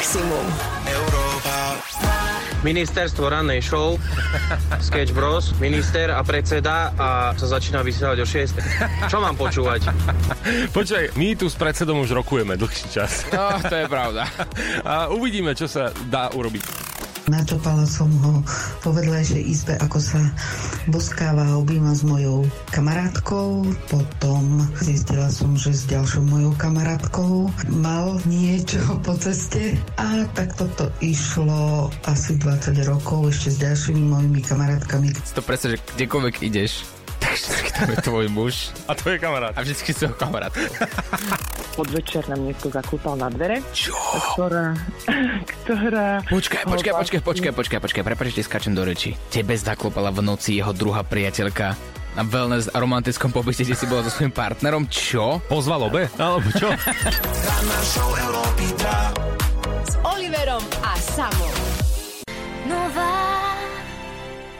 maximum. Ministerstvo rannej show, Sketch Bros, minister a predseda a sa začína vysielať o 6. Čo mám počúvať? Počkaj, my tu s predsedom už rokujeme dlhší čas. No, to je pravda. A uvidíme, čo sa dá urobiť. Načopala som ho po vedľajšej izbe, ako sa boskáva a objíma s mojou kamarátkou. Potom zistila som, že s ďalšou mojou kamarátkou mal niečo po ceste a takto to išlo asi 20 rokov ešte s ďalšími mojimi kamarátkami. To predstav, že kdekoľvek ideš, vždycky tam je tvoj muž A to je kamarát. a vždycky svojho kamarátku. podvečer nám niekto zakúpal na dvere, Čo? ktorá, ktorá... Počkaj, počkaj, počkaj, počkaj, počkaj, počkaj, prepáčte, skáčem do reči. Tebe zaklopala v noci jeho druhá priateľka na wellness a romantickom pobyte, kde si bola so svojím partnerom. Čo? Pozval obe? Alebo čo? S Oliverom a Samom.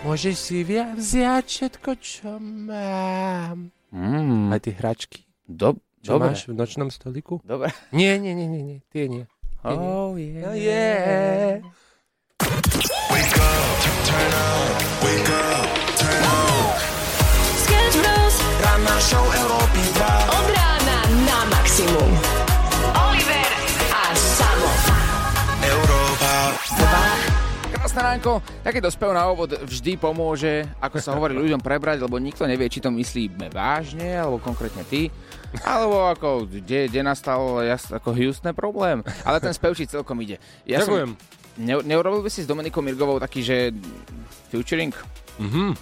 Môžeš si vziať všetko, čo mám. Mm, Aj tie hračky. do, Čo dobre. máš v nočnom stoliku? Dobre. Nie, nie, nie, nie, nie. Tie nie. Oh, yeah. No yeah. Sketch Bros. Od rána na maximum. Krásne ránko, takýto spev na úvod vždy pomôže, ako sa hovorí ľuďom prebrať, lebo nikto nevie, či to myslí vážne, alebo konkrétne ty, alebo ako, kde, kde nastal jas, ako Houston problém. Ale ten spev či celkom ide. Ja Ďakujem. Som, ne, neurobil by si s Dominikou Mirgovou taký, že featuring? Mhm.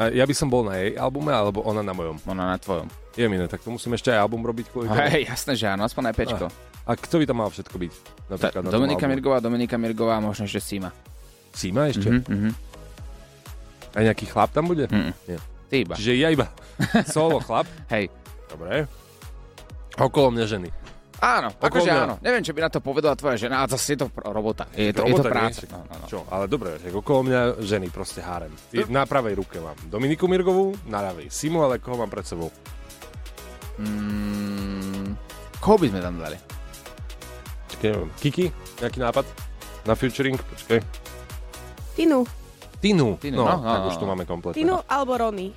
A ja by som bol na jej albume, alebo ona na mojom. Ona na tvojom. Je miné, tak to musím ešte aj album robiť kvôli tomu. Hej, jasné, že áno, aspoň aj pečko. A kto by tam mal všetko byť? Ta, Napríklad na tom Dominika? Mirgová, Dominika Mirgová, možno ešte Sima. Sima ešte? Mhm, mhm. A nejaký chlap tam bude? Mm. Nie. Ty iba. Čiže ja iba solo chlap. Hej. Dobre. Okolo mňa ženy. Áno, akože mňa. áno. Neviem, čo by na to povedala tvoja žena, ale zase je to robota. Je to, je to Robota, práca. nie? No, no, no. Čo? Ale dobre, tak okolo mňa ženy, proste hárem. Na pravej ruke mám Dominiku Mirgovú, na ľavej Simu, ale koho mám pred sebou? Mm, koho by sme tam dali? Čakaj, neviem. Kiki? Nejaký nápad? Na featuring? Počkaj. Tinu. Tinu. Tinu, no, no, no, tak no, už tu no. máme kompletne. Tinu alebo Rony.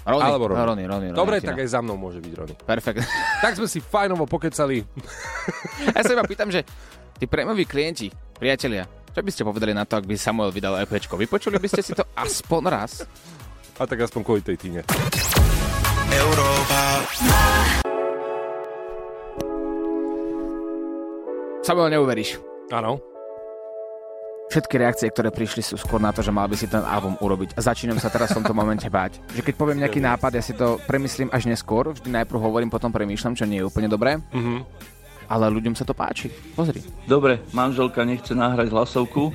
Rony. Alebo Rony. No, Rony, Rony, Rony Dobre, Tina. tak aj za mnou môže byť Rony. Perfekt. Tak sme si fajnovo pokecali. ja sa iba pýtam, že tí prémoví klienti, priatelia, čo by ste povedali na to, ak by Samuel vydal EPčko? Vypočuli by ste si to aspoň raz? A tak aspoň kvôli tej Tine. Samuel, neuveríš. Áno. Všetky reakcie, ktoré prišli, sú skôr na to, že mal by si ten album urobiť. A začínam sa teraz v tomto momente báť. Že keď poviem nejaký nápad, ja si to premyslím až neskôr. Vždy najprv hovorím, potom premýšľam, čo nie je úplne dobré. Mhm. Ale ľuďom sa to páči. Pozri. Dobre, manželka nechce nahrať hlasovku,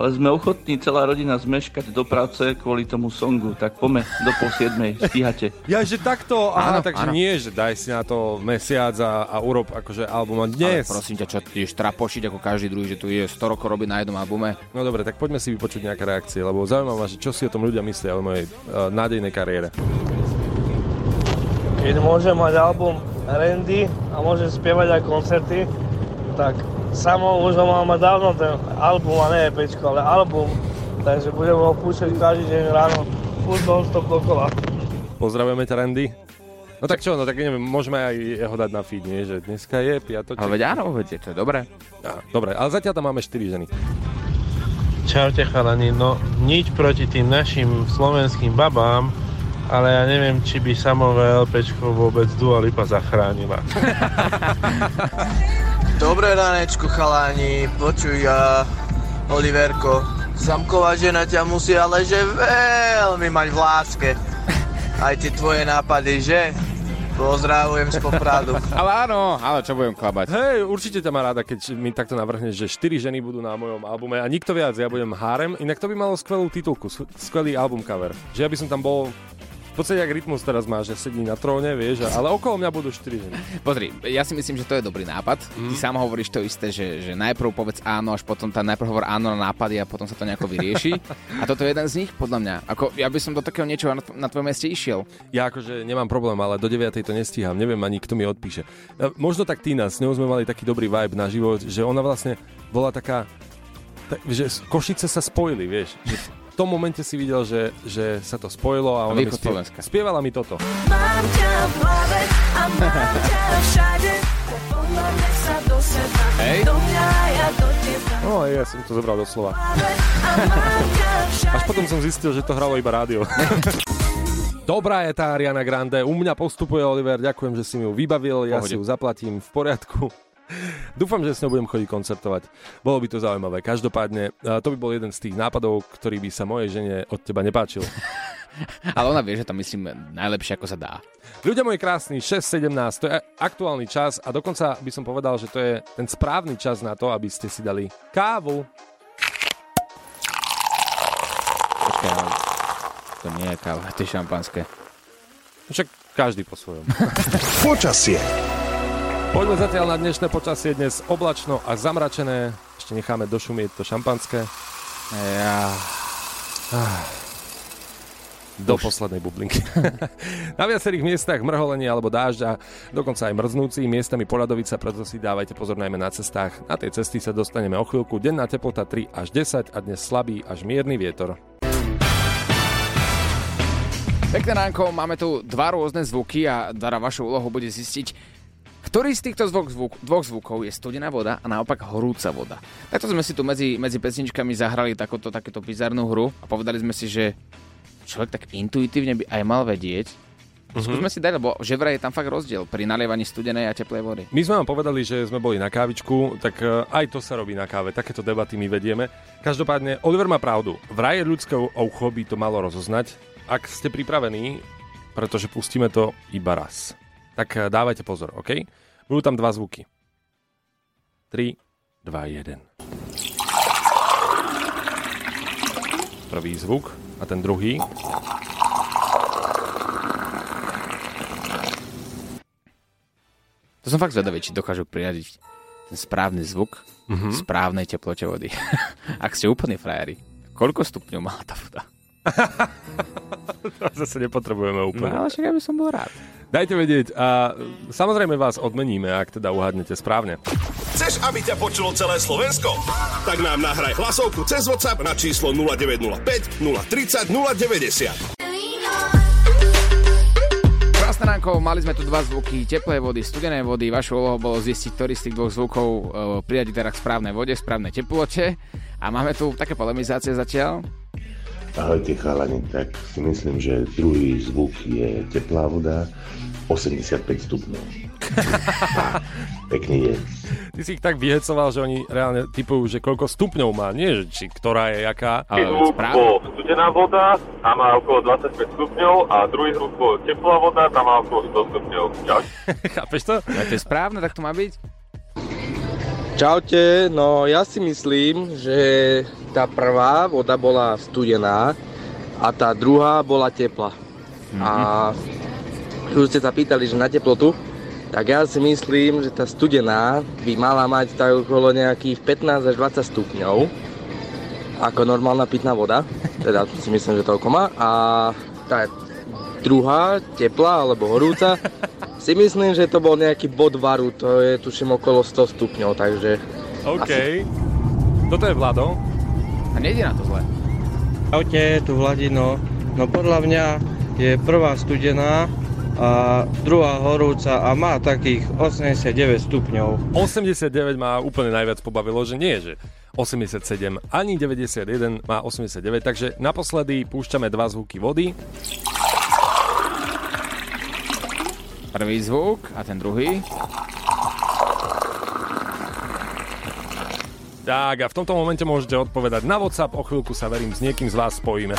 ale sme ochotní celá rodina zmeškať do práce kvôli tomu songu, tak pome do pol siedmej, stíhate. Ja, že takto, aha, Áno, takže áno. nie, že daj si na to mesiac a, a urob akože album a Ale dnes. prosím ťa, čo ty ideš trapošiť ako každý druhý, že tu je 100 rokov robiť na jednom albume. No dobre, tak poďme si vypočuť nejaké reakcie, lebo zaujímavé ma, že čo si o tom ľudia myslia o mojej uh, nádejnej kariére. Keď môže mať album Randy a môže spievať aj koncerty, tak samo už ho mať dávno ten album a nie EPčko, ale album. Takže budem ho púšťať každý deň ráno, furt non-stop dokola. Pozdravujeme ťa, Randy. No tak čo, no tak neviem, môžeme aj jeho dať na feed, nie? Že dneska je piatoček. Ale veď áno, veď to je dobré. Á, dobre, ale zatiaľ tam máme 4 ženy. Čaute chalani, no nič proti tým našim slovenským babám, ale ja neviem, či by samové LPčko vôbec Dua Lipa zachránila. Dobré ranečko, chalani. Počuj, uh, Oliverko. Samková žena ťa musí ale že veľmi mať v láske. Aj tie tvoje nápady, že? Pozdravujem z Popradu. Ale áno, ale čo budem klabať. Hej, určite ťa má rada, keď mi takto navrhneš, že 4 ženy budú na mojom albume a nikto viac, ja budem Harem. Inak to by malo skvelú titulku, skvelý album cover. Že ja by som tam bol V podstate, jak rytmus teraz má, že sedí na tróne, vieš, ale okolo mňa budú 4 ženy. Pozri, ja si myslím, že to je dobrý nápad. Ty sám hovoríš to isté, že, že najprv povedz áno, až potom tá najprv hovor áno na nápady a potom sa to nejako vyrieši. A toto je jeden z nich, podľa mňa. Ako, ja by som do takého niečoho na, na tvojom mieste išiel. Ja akože nemám problém, ale do 9. to nestíham, neviem ani kto mi odpíše. E, Možno tak Tina, s ňou sme mali taký dobrý vibe na život, že ona vlastne bola taká, tak, že Košice sa spojili, vieš. Tom momente si videl, že, že sa to spojilo a ona mi spie- Slovenska. spievala mi toto. Mám ťa v hlave a mám ťa všade. Hej. No ja som to zobral do slova. Až potom som zistil, že to hralo iba rádio. Dobrá je tá Ariana Grande, u mňa postupuje Oliver, ďakujem, že si mi ju vybavil, ja Pohode. si ju zaplatím v poriadku. Dúfam, že s ňou budem chodiť koncertovať. Bolo by to zaujímavé. Každopádne, a to by bol jeden z tých nápadov, ktorý by sa mojej žene od teba nepáčil. Ale ona vie, že to myslím najlepšie, ako sa dá. Ľudia moji krásni, 6.17, to je aktuálny čas a dokonca by som povedal, že to je ten správny čas na to, aby ste si dali kávu. Počkaj, to nie je káva, to je šampanské. Však každý po svojom. Počasie. Poďme zatiaľ na dnešné počasie dnes oblačno a zamračené. Ešte necháme došumieť to šampanské. Ja... Do poslednej bublinky. na viacerých miestach mrholenie alebo dážď a dokonca aj mrznúci, miestami poľadovica, preto si dávajte pozor najmä na cestách. Na tej cesty sa dostaneme o chvíľku. Denná teplota 3 až 10 a dnes slabý až mierny vietor. Pekné ránko, máme tu dva rôzne zvuky a Dara, vašou úlohou bude zistiť, ktorý z týchto zvuk, zvuk, dvoch zvukov je studená voda a naopak horúca voda. Takto sme si tu medzi, medzi pesničkami zahrali takúto, takéto bizarnú hru a povedali sme si, že človek tak intuitívne by aj mal vedieť. Mm-hmm. Skúsme si dať, lebo že vraj je tam fakt rozdiel pri nalievaní studenej a teplej vody. My sme vám povedali, že sme boli na kávičku, tak e, aj to sa robí na káve. Takéto debaty my vedieme. Každopádne, Oliver má pravdu. Vraj ľudské ucho by to malo rozoznať. Ak ste pripravení, pretože pustíme to iba raz. Tak e, dávajte pozor, OK? Budú tam dva zvuky. 3, 2, 1. Prvý zvuk a ten druhý. To som fakt zvedavý, či dokážu priradiť ten správny zvuk mm-hmm. správnej teplote vody. Ak ste úplne frajeri, koľko stupňov má tá voda? Zase nepotrebujeme No úplne. ale však ja by som bol rád. Dajte vedieť a samozrejme vás odmeníme, ak teda uhádnete správne. Chceš, aby ťa počulo celé Slovensko? Tak nám nahraj hlasovku cez WhatsApp na číslo 0905 030 090. Krásne ránko, mali sme tu dva zvuky teplej vody, studenej vody. Vašou úlohou bolo zistiť, ktorý z tých dvoch zvukov uh, priradiť teda k správnej vode, správnej teplote. A máme tu také polemizácie zatiaľ. Ahojte chalani, tak si myslím, že druhý zvuk je teplá voda, 85 stupňov. Pekný deň. Ty si ich tak vyhecoval, že oni reálne typujú, že koľko stupňov má, nie že či ktorá je jaká. Ale správne. bol studená voda, tam má okolo 25 stupňov a druhý zvuk bol teplá voda, tam má okolo 100 stupňov. Čau. Chápeš to? Ale to je správne, tak to má byť. Čaute, no ja si myslím, že tá prvá voda bola studená a tá druhá bola teplá. A už ste sa pýtali, že na teplotu, tak ja si myslím, že tá studená by mala mať tak okolo nejakých 15 až 20 stupňov ako normálna pitná voda, teda si myslím, že toľko má. A tá druhá, teplá alebo horúca, si myslím, že to bol nejaký bod varu, to je tuším okolo 100 stupňov, takže... OK. Toto je Vlado. A nejde na to zle. Čaute, tu Vladino. No podľa mňa je prvá studená a druhá horúca a má takých 89 stupňov. 89 ma úplne najviac pobavilo, že nie, že 87, ani 91 má 89, takže naposledy púšťame dva zvuky vody. Prvý zvuk a ten druhý. Tak a v tomto momente môžete odpovedať na WhatsApp, o chvíľku sa verím s niekým z vás spojíme.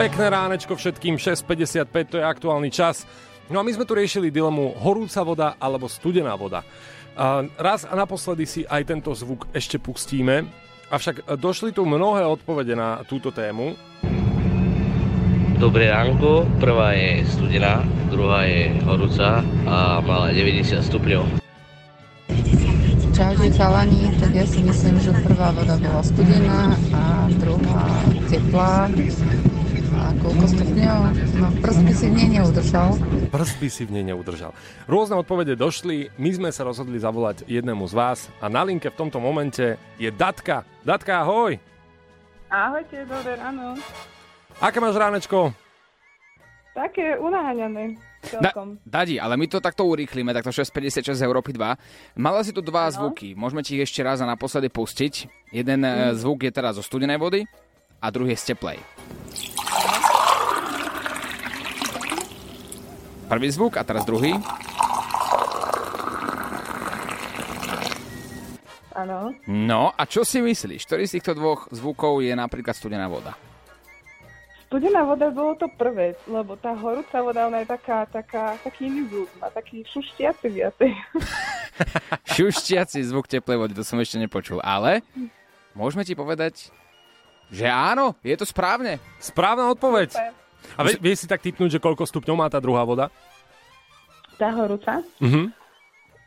Pekné ránečko všetkým, 6.55, to je aktuálny čas. No a my sme tu riešili dilemu horúca voda alebo studená voda. A raz a naposledy si aj tento zvuk ešte pustíme, avšak došli tu mnohé odpovede na túto tému. Dobré ránko, prvá je studená, druhá je horúca a mala 90 stupňov. Čaute chalani, tak ja si myslím, že prvá voda bola studená a druhá teplá. A koľko stupňov? No prst by si v nej neudržal. Prst by si v nej neudržal. Rôzne odpovede došli, my sme sa rozhodli zavolať jednému z vás a na linke v tomto momente je Datka. Datka, ahoj! Ahojte, dobré ráno. Aké máš ránečko? Také unáhaňané. Da, Celkom. Dadi, ale my to takto urýchlíme, takto 656 Európy 2. Mala si tu dva no. zvuky, môžeme ti ich ešte raz a naposledy pustiť. Jeden mm. zvuk je teraz zo studenej vody a druhý je z teplej. Prvý zvuk a teraz druhý. Áno. No a čo si myslíš? Ktorý z týchto dvoch zvukov je napríklad studená voda? Studená voda bolo to prvé, lebo tá horúca voda, ona je taká, taká, taký iný zvuk, má taký šuštiaci viacej. Šušťací zvuk teplej vody, to som ešte nepočul. Ale môžeme ti povedať, že áno, je to správne. Správna odpoveď. Super. A vie, vieš si tak typnúť, že koľko stupňov má tá druhá voda? Tá horúca? Mhm.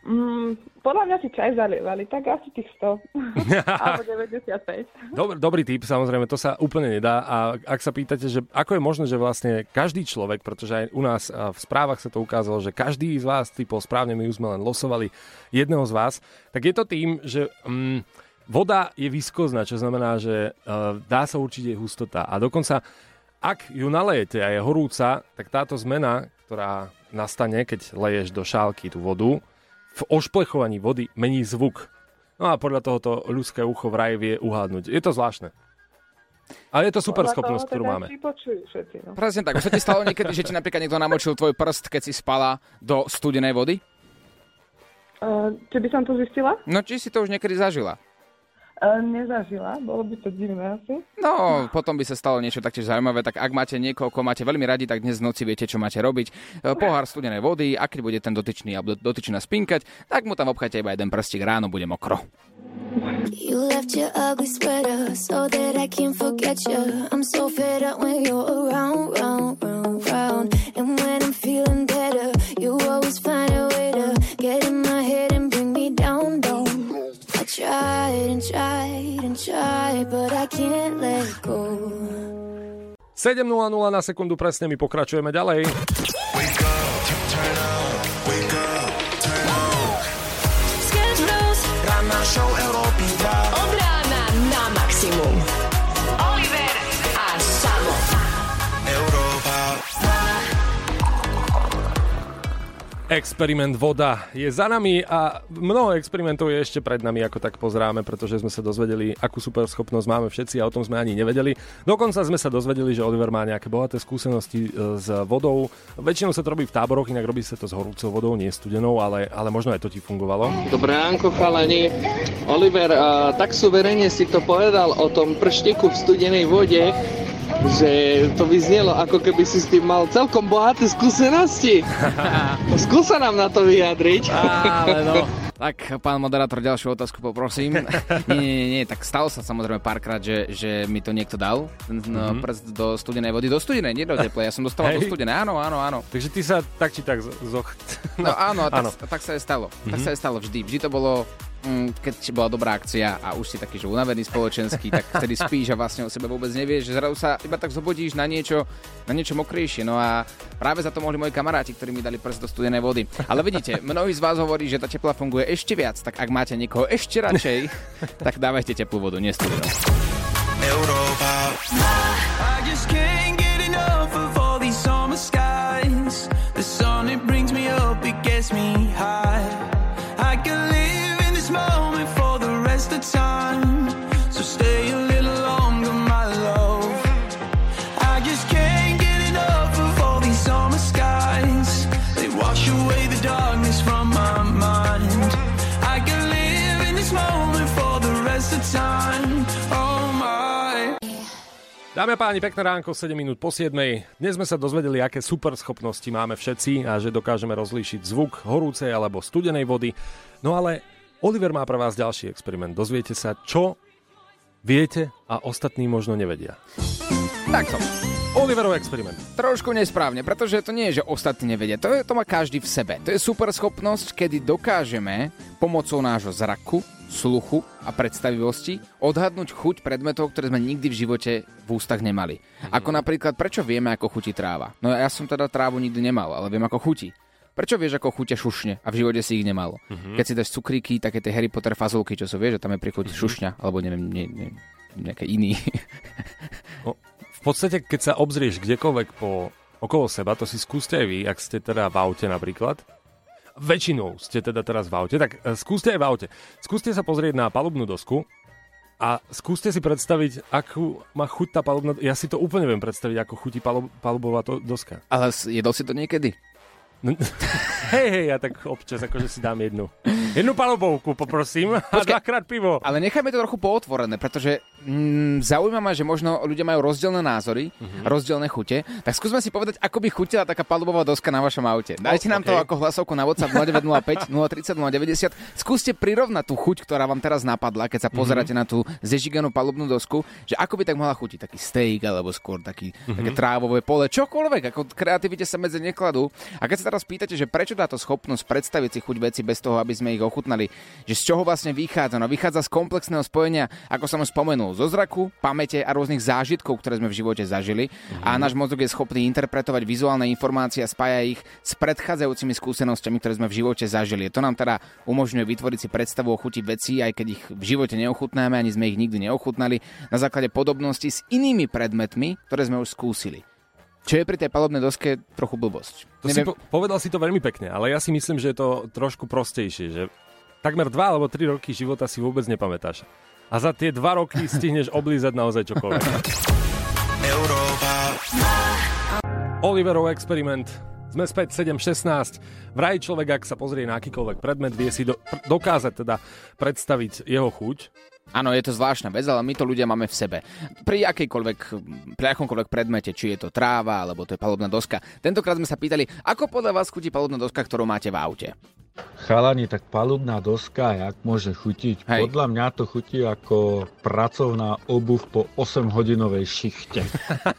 Mm, podľa mňa si čaj zalievali, tak asi tých 100. Alebo 95. Dobrý, dobrý tip, samozrejme, to sa úplne nedá. A ak sa pýtate, že ako je možné, že vlastne každý človek, pretože aj u nás v správach sa to ukázalo, že každý z vás typol správne, my už sme len losovali jedného z vás, tak je to tým, že mm, voda je viskozná, čo znamená, že uh, dá sa určite jej hustota. A dokonca, ak ju nalejete a je horúca, tak táto zmena, ktorá nastane, keď leješ do šálky tú vodu, v ošplechovaní vody mení zvuk. No a podľa tohoto ľudské ucho vraj vie uhádnuť. Je to zvláštne. Ale je to super schopnosť, ktorú teda máme. všetci, no. Presne tak. Už sa ti stalo niekedy, že ti napríklad niekto namočil tvoj prst, keď si spala do studenej vody? Uh, či by som to zistila? No, či si to už niekedy zažila? Uh, nezažila, bolo by to divné asi. No, potom by sa stalo niečo taktiež zaujímavé, tak ak máte niekoho, koho máte veľmi radi, tak dnes v noci viete, čo máte robiť. E, Pohár studenej vody, a keď bude ten dotyčný alebo dotyčná spinkať, tak mu tam obchajte iba jeden prstík, ráno bude mokro. You left your ugly sweater so that I can forget you. I'm so fed up when you're around, round, round, round. And when I'm feeling better, you always find a way 7.00 na sekundu presne, my pokračujeme ďalej. Experiment voda je za nami a mnoho experimentov je ešte pred nami, ako tak pozráme, pretože sme sa dozvedeli, akú super schopnosť máme všetci a o tom sme ani nevedeli. Dokonca sme sa dozvedeli, že Oliver má nejaké bohaté skúsenosti e, s vodou. Väčšinou sa to robí v táboroch, inak robí sa to s horúcou vodou, nie studenou, ale, ale možno aj to ti fungovalo. Dobré ránko, chalani. Oliver, tak suverene si to povedal o tom prštiku v studenej vode, že to vyznelo, ako keby si s tým mal celkom bohaté skúsenosti. Skúsa nám na to vyjadriť. Ale no. Tak, pán moderátor, ďalšiu otázku poprosím. nie, nie, nie, tak stalo sa samozrejme párkrát, že, že mi to niekto dal, ten mm-hmm. prst do studenej vody. Do studenej, nie do teplej, ja som dostával do studenej, áno, áno, áno. Takže ty sa tak či tak zo- zoch... No áno, tak, áno. tak sa je stalo. Mm-hmm. Tak Mhm. sa je stalo vždy. Vždy to bolo, keď bola dobrá akcia a už si taký, že unavený spoločenský, tak vtedy spíš a vlastne o sebe vôbec nevieš, že zrazu sa iba tak zobudíš na niečo, na niečo mokrejšie. No a práve za to mohli moji kamaráti, ktorí mi dali prst do studenej vody. Ale vidíte, mnohí z vás hovorí, že tá teplá funguje ešte viac, tak ak máte niekoho ešte radšej, tak dávajte teplú vodu, nie studenú. Európa I just can't Dámy a páni, pekné ránko, 7 minút po 7. Dnes sme sa dozvedeli, aké super schopnosti máme všetci a že dokážeme rozlíšiť zvuk horúcej alebo studenej vody. No ale Oliver má pre vás ďalší experiment. Dozviete sa, čo viete a ostatní možno nevedia. Takto. Oliverov experiment. Trošku nesprávne, pretože to nie je, že ostatní nevedia. To, je, to má každý v sebe. To je super schopnosť, kedy dokážeme pomocou nášho zraku, sluchu a predstavivosti odhadnúť chuť predmetov, ktoré sme nikdy v živote v ústach nemali. Ako napríklad, prečo vieme, ako chutí tráva? No ja som teda trávu nikdy nemal, ale viem, ako chutí. Prečo vieš, ako chutia šušne a v živote si ich nemal? Mhm. Keď si dáš cukríky, také tie Harry Potter fazolky, čo sú, vieš, že tam je prichuť šušňa, alebo neviem, ne, ne, nejaké iný. V podstate, keď sa obzrieš kdekoľvek po okolo seba, to si skúste aj vy, ak ste teda v aute napríklad. Väčšinou ste teda teraz v aute, tak e, skúste aj v aute. Skúste sa pozrieť na palubnú dosku a skúste si predstaviť, akú má chuť tá palubná... Ja si to úplne viem predstaviť, ako chutí palub, palubová to, doska. Ale jedol si to niekedy? No, hej, hej, ja tak občas akože si dám jednu. Jednu palubovku, poprosím, a dvakrát pivo. Ale nechajme to trochu pootvorené, pretože mm, zaujíma ma, že možno ľudia majú rozdielne názory, Mhm. mm-hmm. rozdielne chute. Tak skúsme si povedať, ako by chutila taká palubová doska na vašom aute. Dajte nám to okej. ako hlasovku na WhatsApp 0905 030 090. Skúste prirovnať tú chuť, ktorá vám teraz napadla, keď sa Mhm. pozeráte na tú zežiganú palubnú dosku, že ako by tak mohla chutiť taký steak alebo skôr taký, Mhm. mm-hmm. také trávové pole, čokoľvek, ako kreativite sa medzi nekladú. A keď sa teraz pýtate, že prečo táto schopnosť predstaviť si chuť veci bez toho, aby sme ich ochutnali, že z čoho vlastne vychádza? No vychádza z komplexného spojenia, ako som už spomenul, zo zraku, pamäte a rôznych zážitkov, ktoré sme v živote zažili. Mhm. A náš mozog je schopný interpretovať vizuálne informácie a spája ich s predchádzajúcimi skúsenosťami, ktoré sme v živote zažili. To nám teda umožňuje vytvoriť si predstavu o chuti vecí, aj keď ich v živote neochutnáme, ani sme ich nikdy neochutnali, na základe podobnosti s inými predmetmi, ktoré sme už skúsili. Čo je pri tej palobnej doske trochu blbosť. To si po- povedal si to veľmi pekne, ale ja si myslím, že je to trošku prostejšie, že takmer dva alebo tri roky života si vôbec nepamätáš. A za tie dva roky stihneš oblízať naozaj čokoľvek. Európa. Oliverov experiment. Sme späť 7.16. Vraj človek, ak sa pozrie na akýkoľvek predmet, vie si do, pr- dokázať teda predstaviť jeho chuť. Áno, je to zvláštna vec, ale my to ľudia máme v sebe. Pri akejkoľvek, pri akomkoľvek predmete, či je to tráva, alebo to je palubná doska. Tentokrát sme sa pýtali, ako podľa vás chutí palubná doska, ktorú máte v aute? Chalani, tak palubná doska, jak môže chutiť? Hej. Podľa mňa to chutí ako pracovná obuv po 8-hodinovej šichte.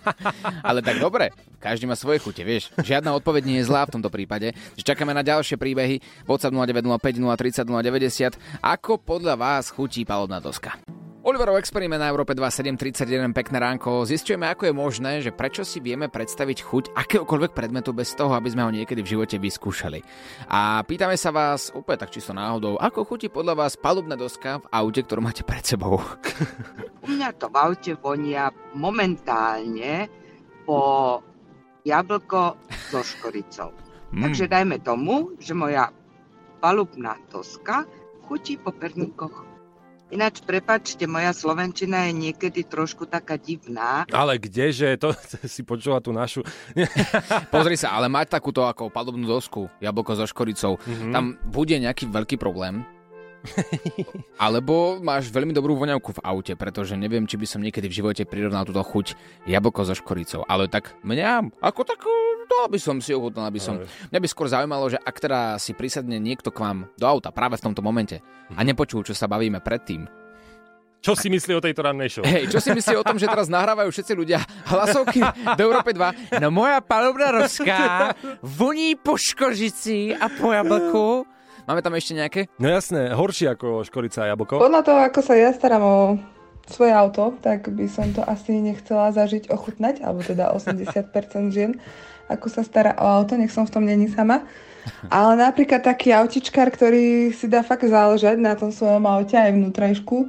Ale tak dobre, každý má svoje chute, vieš. Žiadna odpoveď nie je zlá v tomto prípade. Čakáme na ďalšie príbehy. WhatsApp 0905 030 090. Ako podľa vás chutí palubná doska? Oliverov experiment na Európe 2731, pekné ránko. Zistujeme, ako je možné, že prečo si vieme predstaviť chuť akéhokoľvek predmetu bez toho, aby sme ho niekedy v živote vyskúšali. A pýtame sa vás úplne tak čisto náhodou, ako chutí podľa vás palubná doska v aute, ktorú máte pred sebou? U mňa to v aute vonia momentálne po jablko so škoricou. Mm. Takže dajme tomu, že moja palubná doska chutí po perníkoch. Ináč, prepačte, moja slovenčina je niekedy trošku taká divná. Ale kdeže, to si počula tú našu... Pozri sa, ale mať takúto ako palubnú dosku, jablko so škoricou, mm-hmm. tam bude nejaký veľký problém. Alebo máš veľmi dobrú voňavku v aute, pretože neviem, či by som niekedy v živote prirovnal túto chuť jablko so škoricou. Ale tak mňa, ako tak, to by som si ochutnal, aby som... Mňa by skôr zaujímalo, že ak teda si prisadne niekto k vám do auta práve v tomto momente a nepočul, čo sa bavíme predtým, Čo si myslí o tejto rannej show? Hej, čo si myslí o tom, že teraz nahrávajú všetci ľudia hlasovky do Európe 2? No moja palubná rozka voní po škožici a po jablku. Máme tam ešte nejaké? No jasné, horšie ako škorica a jablko. Podľa toho, ako sa ja starám o svoje auto, tak by som to asi nechcela zažiť, ochutnať, alebo teda 80% žien, ako sa stará o auto, nech som v tom není sama. Ale napríklad taký autičkár, ktorý si dá fakt záležať na tom svojom aute aj vnútrajšku,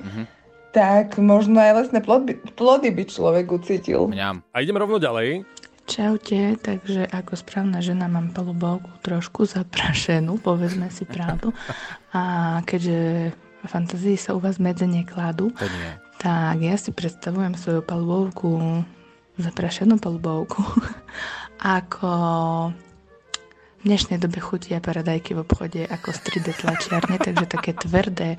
tak možno aj lesné plody, plody by človek ucítil. Mňam. A ideme rovno ďalej. Čaute, takže ako správna žena mám palubovku trošku zaprašenú, povedzme si pravdu. A keďže v fantázii sa u vás medze nekladú, tak ja si predstavujem svoju palubovku, zaprašenú palubovku, ako v dnešnej dobe chutia paradajky v obchode ako z 3D tlačiarne, takže také tvrdé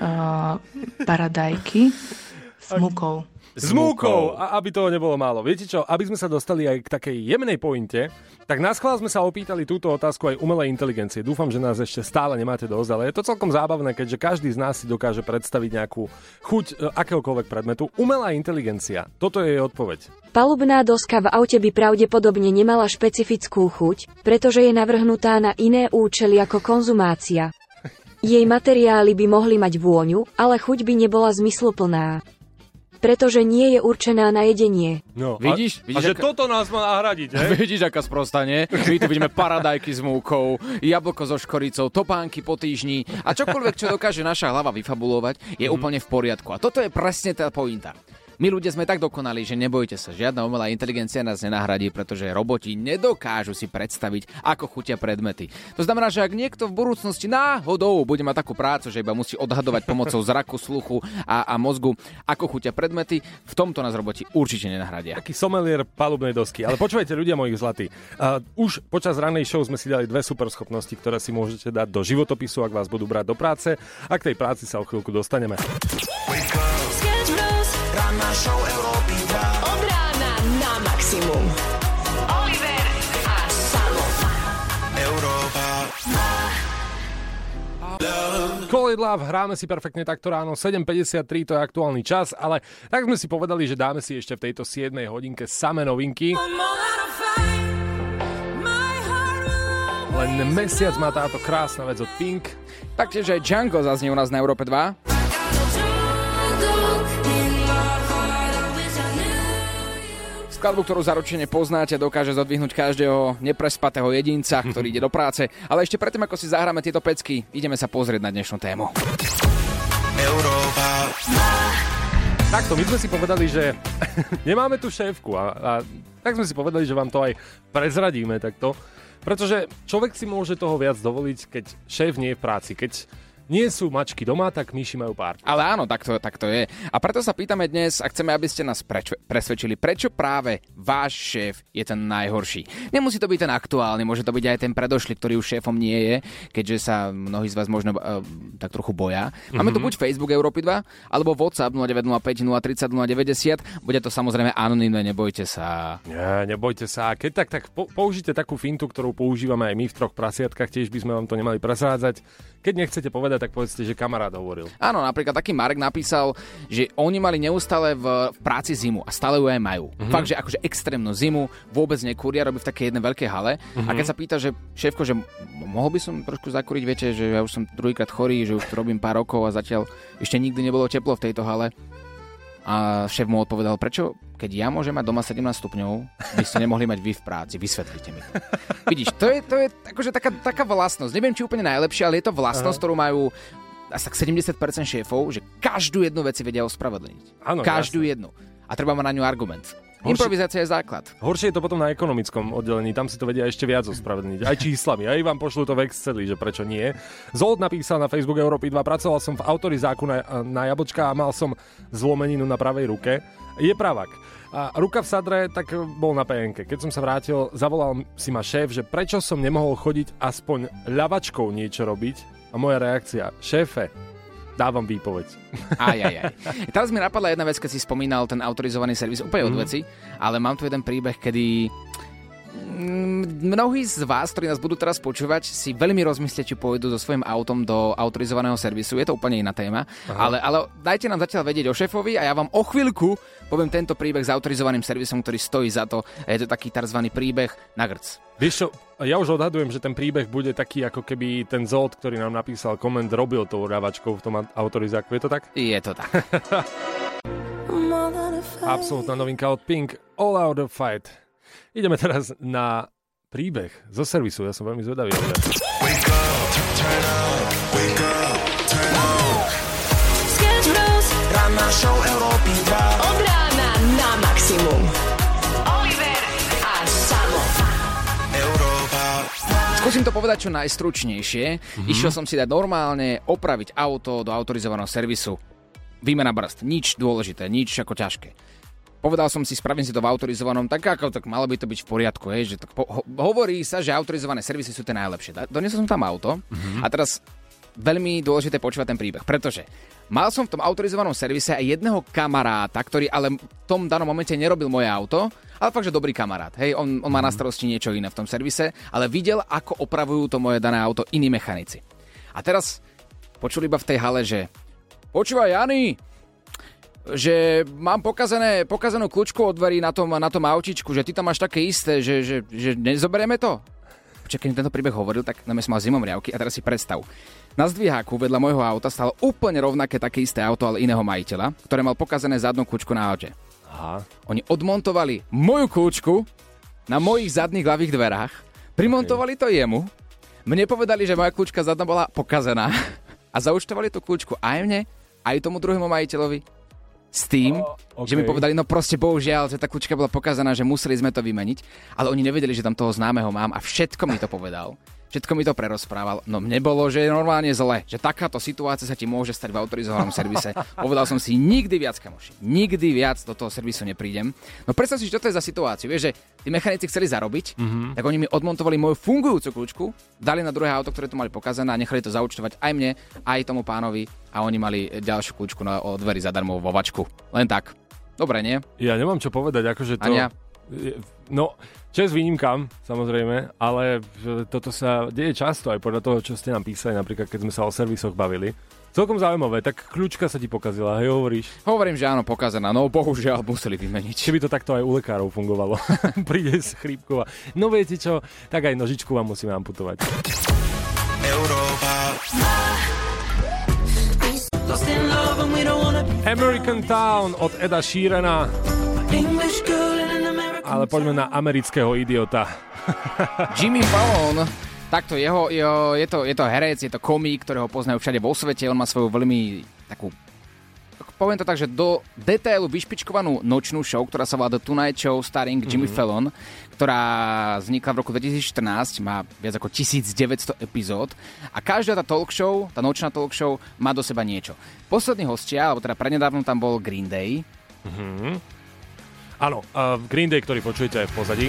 uh, paradajky S múkou. S múkou, a aby toho nebolo málo. Viete čo, aby sme sa dostali aj k takej jemnej pointe, tak na schvál sme sa opýtali túto otázku aj umelej inteligencie. Dúfam, že nás ešte stále nemáte dosť, ale je to celkom zábavné, keďže každý z nás si dokáže predstaviť nejakú chuť e, akéhokoľvek predmetu. Umelá inteligencia, toto je jej odpoveď. Palubná doska v aute by pravdepodobne nemala špecifickú chuť, pretože je navrhnutá na iné účely ako konzumácia. Jej materiály by mohli mať vôňu, ale chuť by nebola zmysluplná. Pretože nie je určená na jedenie. No, Vidíš? A, Vidíš, a že aká- toto nás má nahradiť, he? Vidíš, aká sprostá, nie? My tu vidíme paradajky s múkou, jablko so škoricou, topánky po týždni a čokoľvek, čo dokáže naša hlava vyfabulovať, je úplne v poriadku. A toto je presne tá pointa. My ľudia sme tak dokonali, že nebojte sa, žiadna umelá inteligencia nás nenahradí, pretože roboti nedokážu si predstaviť, ako chutia predmety. To znamená, že ak niekto v budúcnosti náhodou bude mať takú prácu, že iba musí odhadovať pomocou zraku, sluchu a, a mozgu, ako chutia predmety, v tomto nás roboti určite nenahradia. Taký somelier palubnej dosky. Ale počúvajte, ľudia mojich zlatí. Uh, už počas ranej show sme si dali dve super schopnosti, ktoré si môžete dať do životopisu, ak vás budú brať do práce. A k tej práci sa o chvíľku dostaneme. Sketch Bros. Show Európy 2. Od rána na maximum. Oliver a Samo. Európa. Call it love, hráme si perfektne takto ráno, 7.53 to je aktuálny čas, ale tak sme si povedali, že dáme si ešte v tejto 7 hodinke same novinky. Len mesiac má táto krásna vec od Pink. Taktiež aj Django zaznie u nás na Európe 2. Skladbu, ktorú zaručene poznáte, dokáže zodvihnúť každého neprespatého jedinca, ktorý ide do práce. Ale ešte predtým, ako si zahráme tieto pecky, ideme sa pozrieť na dnešnú tému. Európa. Takto, my sme si povedali, že nemáme tu šéfku a, a tak sme si povedali, že vám to aj prezradíme takto. Pretože človek si môže toho viac dovoliť, keď šéf nie je v práci, keď nie sú mačky doma, tak myši majú pár. Ale áno, tak to, tak to je. A preto sa pýtame dnes a chceme, aby ste nás preč- presvedčili, prečo práve váš šéf je ten najhorší. Nemusí to byť ten aktuálny, môže to byť aj ten predošlý, ktorý už šéfom nie je, keďže sa mnohí z vás možno uh, tak trochu boja. Máme tu Mhm. buď Facebook Európy 2, alebo WhatsApp 0905 030 090. Bude to samozrejme anonimné, nebojte sa. Nie, nebojte sa. Keď tak, tak po, použite takú fintu, ktorú používame aj my v troch prasiatkách, tiež by sme vám to nemali presrádzať. Keď nechcete povedať, tak povedzte, že kamarát hovoril. Áno, napríklad taký Marek napísal, že oni mali neustále v v práci zimu a stále ju aj majú. Mhm. Mm-hmm. Fakt, že akože extrémnu zimu, vôbec nekúria, robí v takej jednej veľkej hale. Mm-hmm. A Mhm. keď sa pýta, že šéfko, že mohol by som trošku zakúriť, viete, že ja už som druhýkrát chorý, že už to robím pár rokov a zatiaľ ešte nikdy nebolo teplo v tejto hale. A šéf mu odpovedal, prečo, keď ja môžem mať doma 17 stupňov, by ste nemohli mať vy v práci, vysvetlite mi. to. Vidíš, to je, to je akože taká, taká vlastnosť, neviem, či úplne najlepšia, ale je to vlastnosť, Aha. ktorú majú asi tak 70% šéfov, že každú jednu vec si vedia ospravedlniť. Áno, každú jednu. A treba mať na ňu argument. Horšie- Improvizácia je základ. Horšie je to potom na ekonomickom oddelení, tam si to vedia ešte viac ospravedlniť. Aj číslami, aj vám pošlú to v Exceli, že prečo nie. Zold napísal na Facebook Európy 2, pracoval som v autorizáku na, na jablčka a mal som zlomeninu na pravej ruke. Je pravak. A ruka v sadre, tak bol na PNK. Keď som sa vrátil, zavolal si ma šéf, že prečo som nemohol chodiť aspoň ľavačkou niečo robiť. A moja reakcia, šéfe, dávam výpoveď. Aj, aj, aj. Teraz mi napadla jedna vec, keď si spomínal ten autorizovaný servis, úplne od Mhm. veci, ale mám tu jeden príbeh, kedy mm, mnohí z vás, ktorí nás budú teraz počúvať, si veľmi rozmyslia, či pôjdu so svojím autom do autorizovaného servisu. Je to úplne iná téma, Aha. ale, ale dajte nám zatiaľ vedieť o šéfovi a ja vám o chvíľku poviem tento príbeh s autorizovaným servisom, ktorý stojí za to. A je to taký tzv. príbeh na grc. Vieš čo, ja už odhadujem, že ten príbeh bude taký, ako keby ten Zolt, ktorý nám napísal koment, robil tou rávačkou v tom autorizáku. Je to tak? Je to tak. Absolutná novinka od Pink, All Out of Fight. Ideme teraz na príbeh zo servisu, ja som veľmi zvedavý. Bros. Ranná show Európy 2. Od rána na maximum. Oliver a Samo. Európa. Skúsim to povedať čo najstručnejšie. Mm-hmm. Išiel som si dať normálne opraviť auto do autorizovaného servisu. Výmena brzd. Nič dôležité, nič ako ťažké. Povedal som si, spravím si to v autorizovanom, tak ako, tak malo by to byť v poriadku, hej, že tak po, ho, hovorí sa, že autorizované servisy sú tie najlepšie. Doniesol som tam auto Mhm. a teraz veľmi dôležité počúvať ten príbeh, pretože mal som v tom autorizovanom servise aj jedného kamaráta, ktorý ale v tom danom momente nerobil moje auto, ale fakt, že dobrý kamarát. Hej, on, on má na starosti niečo iné v tom servise, ale videl, ako opravujú to moje dané auto iní mechanici. A teraz počul iba v tej hale, že počúvaj Jany, že mám pokazané, pokazanú kľúčku od dverí na tom, na tom autičku, že ty tam máš také isté, že, že, že nezoberieme to? Počkaj, keď tento príbeh hovoril, tak na som mal zimom riavky a teraz si predstav. Na zdviháku vedľa môjho auta stalo úplne rovnaké také isté auto, ale iného majiteľa, ktoré mal pokazané zadnú kľúčku na aute. Aha. Oni odmontovali moju kľúčku na mojich zadných ľavých dverách, primontovali to jemu, mne povedali, že moja kľúčka zadná bola pokazená a zaučtovali tú kľúčku aj mne, aj tomu druhému majiteľovi s tým, O, že mi povedali, no proste bohužiaľ, že tá kľúčka bola pokazaná, že museli sme to vymeniť, ale oni nevedeli, že tam toho známeho mám a všetko mi to povedal. Všetko mi to prerozprával. No mne bolo, že je normálne zle, že takáto situácia sa ti môže stať v autorizovanom servise. Povedal som si, nikdy viac, kamoši, nikdy viac do toho servisu neprídem. No predstav si, čo to je za situáciu. Vieš, že tí mechanici chceli zarobiť, Mhm. tak oni mi odmontovali moju fungujúcu kľúčku, dali na druhé auto, ktoré tu mali pokazané a nechali to zaučtovať aj mne, aj tomu pánovi a oni mali ďalšiu kľúčku na o dveri zadarmo vo vačku. Len tak. Dobre, nie? Ja nemám čo povedať, akože to... Ania? No, čes výnimkám, samozrejme, ale že toto sa deje často aj podľa toho, čo ste nám písali, napríklad keď sme sa o servisoch bavili. Celkom zaujímavé, tak kľúčka sa ti pokazila, hej, hovoríš? Hovorím, že áno, pokazaná, no bohužiaľ museli vymeniť. Či by to takto aj u lekárov fungovalo. Príde s chrípkou a no viete čo, tak aj nožičku vám musíme amputovať. Európa. American Town od Eda Sheerana, ale poďme na amerického idiota. Jimmy Fallon, takto jeho, jeho, je, to, je to herec, je to komik, ktorého poznajú všade vo svete, on má svoju veľmi takú poviem to tak, že do detailu vyšpičkovanú nočnú show, ktorá sa volá The Tonight Show starring Jimmy Mhm. Fallon, ktorá vznikla v roku 2014, má viac ako 1900 epizód a každá tá talk show, tá nočná talk show má do seba niečo. Posledný hostia, alebo teda prednedávno tam bol Green Day, Mhm. Áno, uh, Green Day, ktorý počujete aj v pozadí.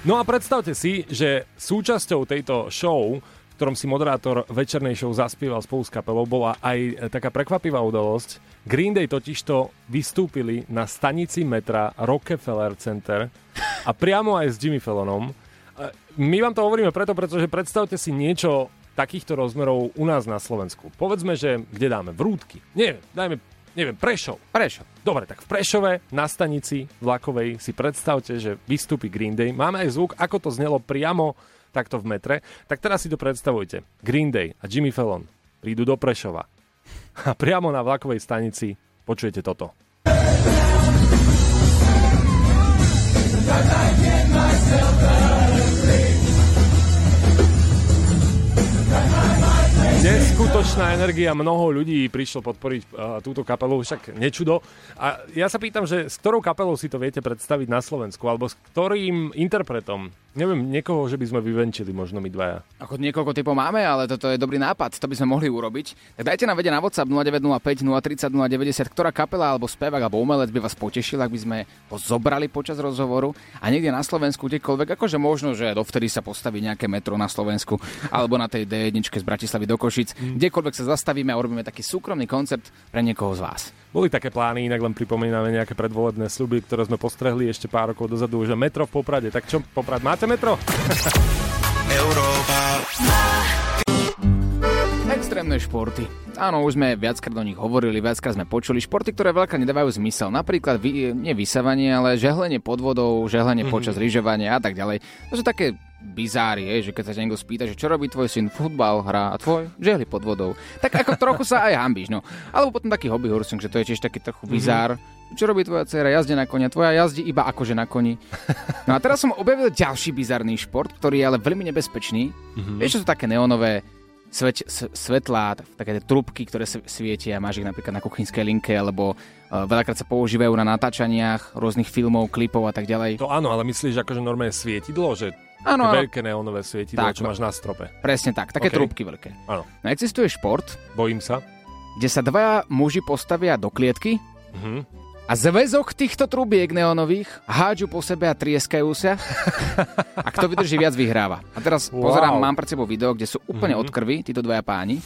No a predstavte si, že súčasťou tejto show, ktorom si moderátor večernej show zaspieval spolu s kapelou, bola aj e, taká prekvapivá udalosť. Green Day totižto vystúpili na stanici metra Rockefeller Center a priamo aj s Jimmy Fallonom. E, My vám to hovoríme preto, pretože predstavte si niečo takýchto rozmerov u nás na Slovensku. Povedzme, že kde dáme? Vrútky. Nie, dajme, neviem, Prešov. Prešov. Dobre, tak v Prešove na stanici vlakovej si predstavte, že vystúpi Green Day. Máme aj zvuk, ako to znelo priamo takto v metre. Tak teraz si to predstavujte. Green Day a Jimmy Fallon prídu do Prešova. A priamo na vlakovej stanici počujete toto. Neskutočná energia, mnoho ľudí prišlo podporiť uh, túto kapelu, však nečudo. A ja sa pýtam, že s ktorou kapelou si to viete predstaviť na Slovensku, alebo s ktorým interpretom? Neviem, niekoho, že by sme vyvenčili, možno my dvaja. Ako niekoľko typov máme, ale toto je dobrý nápad, to by sme mohli urobiť. Tak dajte nám vedieť na WhatsApp 0905 030 090, ktorá kapela alebo spevák alebo umelec by vás potešil, ak by sme ho zobrali počas rozhovoru a niekde na Slovensku, kdekoľvek, akože možno, že dovtedy sa postaví nejaké metro na Slovensku alebo na tej D1 z Bratislavy do Košic, kdekoľvek sa zastavíme a urobíme taký súkromný koncert pre niekoho z vás. Boli také plány, inak len pripomíname nejaké predvolebné sľuby, ktoré sme postrehli ešte pár rokov dozadu, že metro v Poprade. Tak čo, Poprad, máte metro? Európa. Extrémne športy. Áno, už sme viackrát o nich hovorili, viackrát sme počuli. Športy, ktoré veľká nedávajú zmysel. Napríklad vy, nie vysávanie, ale žehlenie pod vodou, žehlenie Mhm. počas lyžovania a tak ďalej. To sú také bizári, je, že keď sa niekto spýta, že čo robí tvoj syn, futbal hrá a tvoj žehli pod vodou. Tak ako trochu sa aj hambíš, no. Alebo potom taký hobby horsing, že to je tiež taký trochu Mhm. bizár. Čo robí tvoja dcera? Jazdí na konia. Tvoja jazdí iba akože na koni. No a teraz som objavil ďalší bizarný šport, ktorý je ale veľmi nebezpečný. Mhm. Vieš, čo sú také neonové sveč, svetlá, tak- také tie trubky, ktoré svietia, máš ich napríklad na kuchynskej linke, alebo uh, veľakrát sa používajú na natáčaniach rôznych filmov, klipov a tak ďalej. To áno, ale myslíš akože normálne svietidlo, že Áno, veľké neonové svietidlo, Tak, čo máš na strope. Presne tak, také OK. trúbky veľké. Áno. No existuje šport, Bojím sa. kde sa dvaja muži postavia do klietky Mhm. A zväzok týchto trubiek neonových hádžu po sebe a trieskajú sa. A kto vydrží viac, vyhráva. A teraz Wow. pozerám, mám pred sebou video, kde sú úplne Mhm. od krvi títo dvaja páni.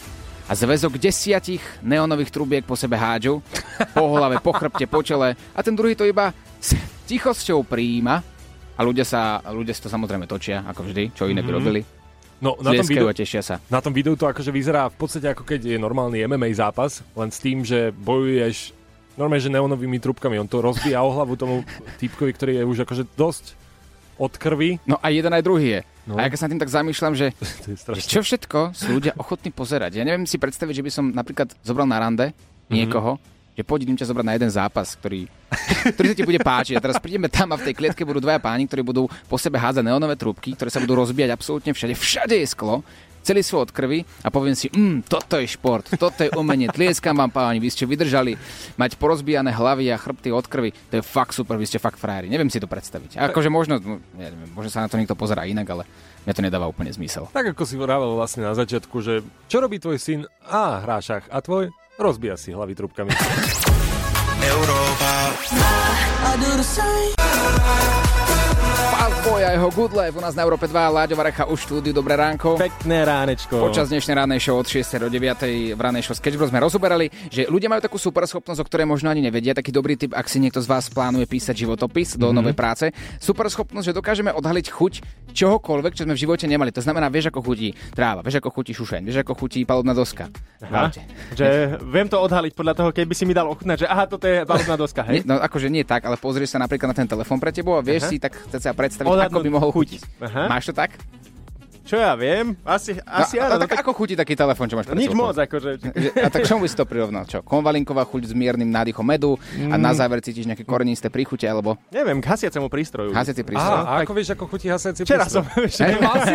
A zväzok desiatich neonových trubiek po sebe hádžu. Po hlave, po chrbte, po čele. A ten druhý to iba s tichosťou prijíma. A ľudia sa, ľudia si to samozrejme točia, ako vždy, čo iné by Mhm. robili. No, na tom, videu, tešia sa. na tom videu to akože vyzerá v podstate ako keď je normálny MMA zápas, len s tým, že bojuješ normálne, že neonovými trubkami. On to rozbíja o hlavu tomu týpkovi, ktorý je už akože dosť od krvi. No a jeden aj druhý je. No. A ja keď sa tým tak zamýšľam, že, čo všetko sú ľudia ochotní pozerať. Ja neviem si predstaviť, že by som napríklad zobral na rande niekoho, že poď idem ťa zobrať na jeden zápas, ktorý, ktorý sa ti bude páčiť. A teraz prídeme tam a v tej klietke budú dvaja páni, ktorí budú po sebe hádzať neonové trúbky, ktoré sa budú rozbíjať absolútne všade. Všade je sklo, celý svoj od krvi a poviem si, mm, toto je šport, toto je umenie, tlieskam vám páni, vy ste vydržali mať porozbijané hlavy a chrbty od krvi, to je fakt super, vy ste fakt frajery. Neviem si to predstaviť. A akože možno, no, ja neviem, možno sa na to niekto pozerá inak, ale mňa to nedáva úplne zmysel. Tak ako si vravel vlastne na začiatku, že čo robí tvoj syn? Á, hrá šach. A tvoj? Rozbíja si hlavy trubkami. Európa. Falboy a jeho Good Life u nás na Európe 2, Láďo Varecha už štúdiu, dobré ránko. Pekné ránečko. Počas dnešnej ránej show od 6 do 9 v ranej show Sketch Bros sme rozoberali, že ľudia majú takú super schopnosť, o ktorej možno ani nevedia. Taký dobrý tip, ak si niekto z vás plánuje písať životopis do Mhm. novej práce. Super schopnosť, že dokážeme odhaliť chuť čohokoľvek, čo sme v živote nemali. To znamená, vieš, ako chutí tráva, vieš, ako chutí šušeň, vieš, ako chutí palubná doska. Aha, že viem to odhaliť podľa toho, keby si mi dal ochutnať, že aha, toto je palubná doska, hej? Nie, no akože nie tak, ale pozrieš sa napríklad na ten telefón pre tebou a vieš Aha. si tak sa predstaviť, Odhadnúť ako by mohol chutiť. Aha. Máš to tak? Čo ja viem? Asi, asi no, áno. no, tak, ako chutí taký telefón, čo máš pred Nič sebou? moc, akože. Že- A tak čomu by si to prirovnal? Čo? Konvalinková chuť s miernym nádychom medu a na Mm. záver cítiš nejaké korenisté príchute, alebo Neviem, k hasiacemu prístroju. hasiaci Á, prístroj. a ako vieš, ako chutí hasiaci Včera som, prístroj? Hej, nemal mal si?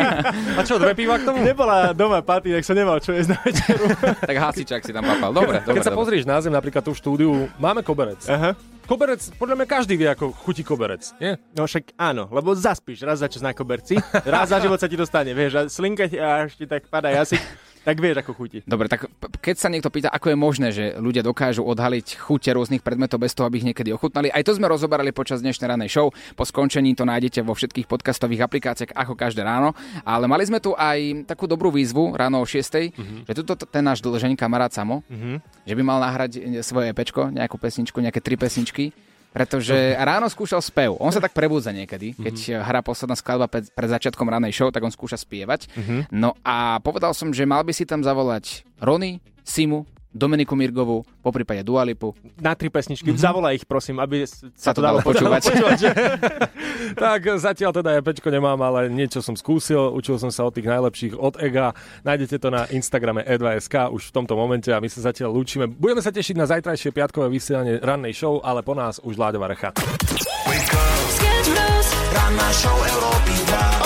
A čo, dve piva k tomu? Nebola doma paty, tak som nemal čo jesť na večeru. tak hasičák si tam papal. Dobre, dobre. Keď sa dobre. pozrieš na zem, napríklad v štúdiu, máme koberec. Aha. Koberec, podľa mňa každý vie, ako chutí koberec, nie? No však áno, lebo zaspíš raz za čas na koberci, raz za život sa ti dostane, vieš, a slinka až ti tak padá jazyk, tak vieš, ako chutí. Dobre, tak keď sa niekto pýta, ako je možné, že ľudia dokážu odhaliť chute rôznych predmetov bez toho, aby ich niekedy ochutnali, aj to sme rozoberali počas dnešnej ranej show. Po skončení to nájdete vo všetkých podcastových aplikáciách ako každé ráno. Ale mali sme tu aj takú dobrú výzvu ráno o 6, že tuto ten náš dlžeň kamarát Samo, Mhm. že by mal nahrať e, svoje epečko, nejakú pesničku, nejaké tri pesničky. Pretože ráno skúšal spev. On sa tak prebúdza niekedy, keď mm-hmm. hrá posledná skladba pred, pred začiatkom ranej show, tak on skúša spievať. Mhm. No a povedal som, že mal by si tam zavolať Rony, Simu, Dominiku Mirgovú, po prípade Dualipu. Na tri pesničky, zavolaj ich prosím, aby s- Sa to dalo počúvať. že? tak zatiaľ teda EPčko nemám, ale niečo som skúsil, učil som sa od tých najlepších od EGA. Nájdete to na Instagrame e2sk už v tomto momente a my sa zatiaľ lúčime. Budeme sa tešiť na zajtrajšie piatkové vysielanie rannej show, ale po nás už Láďova Recha. Ranná show Európy 2.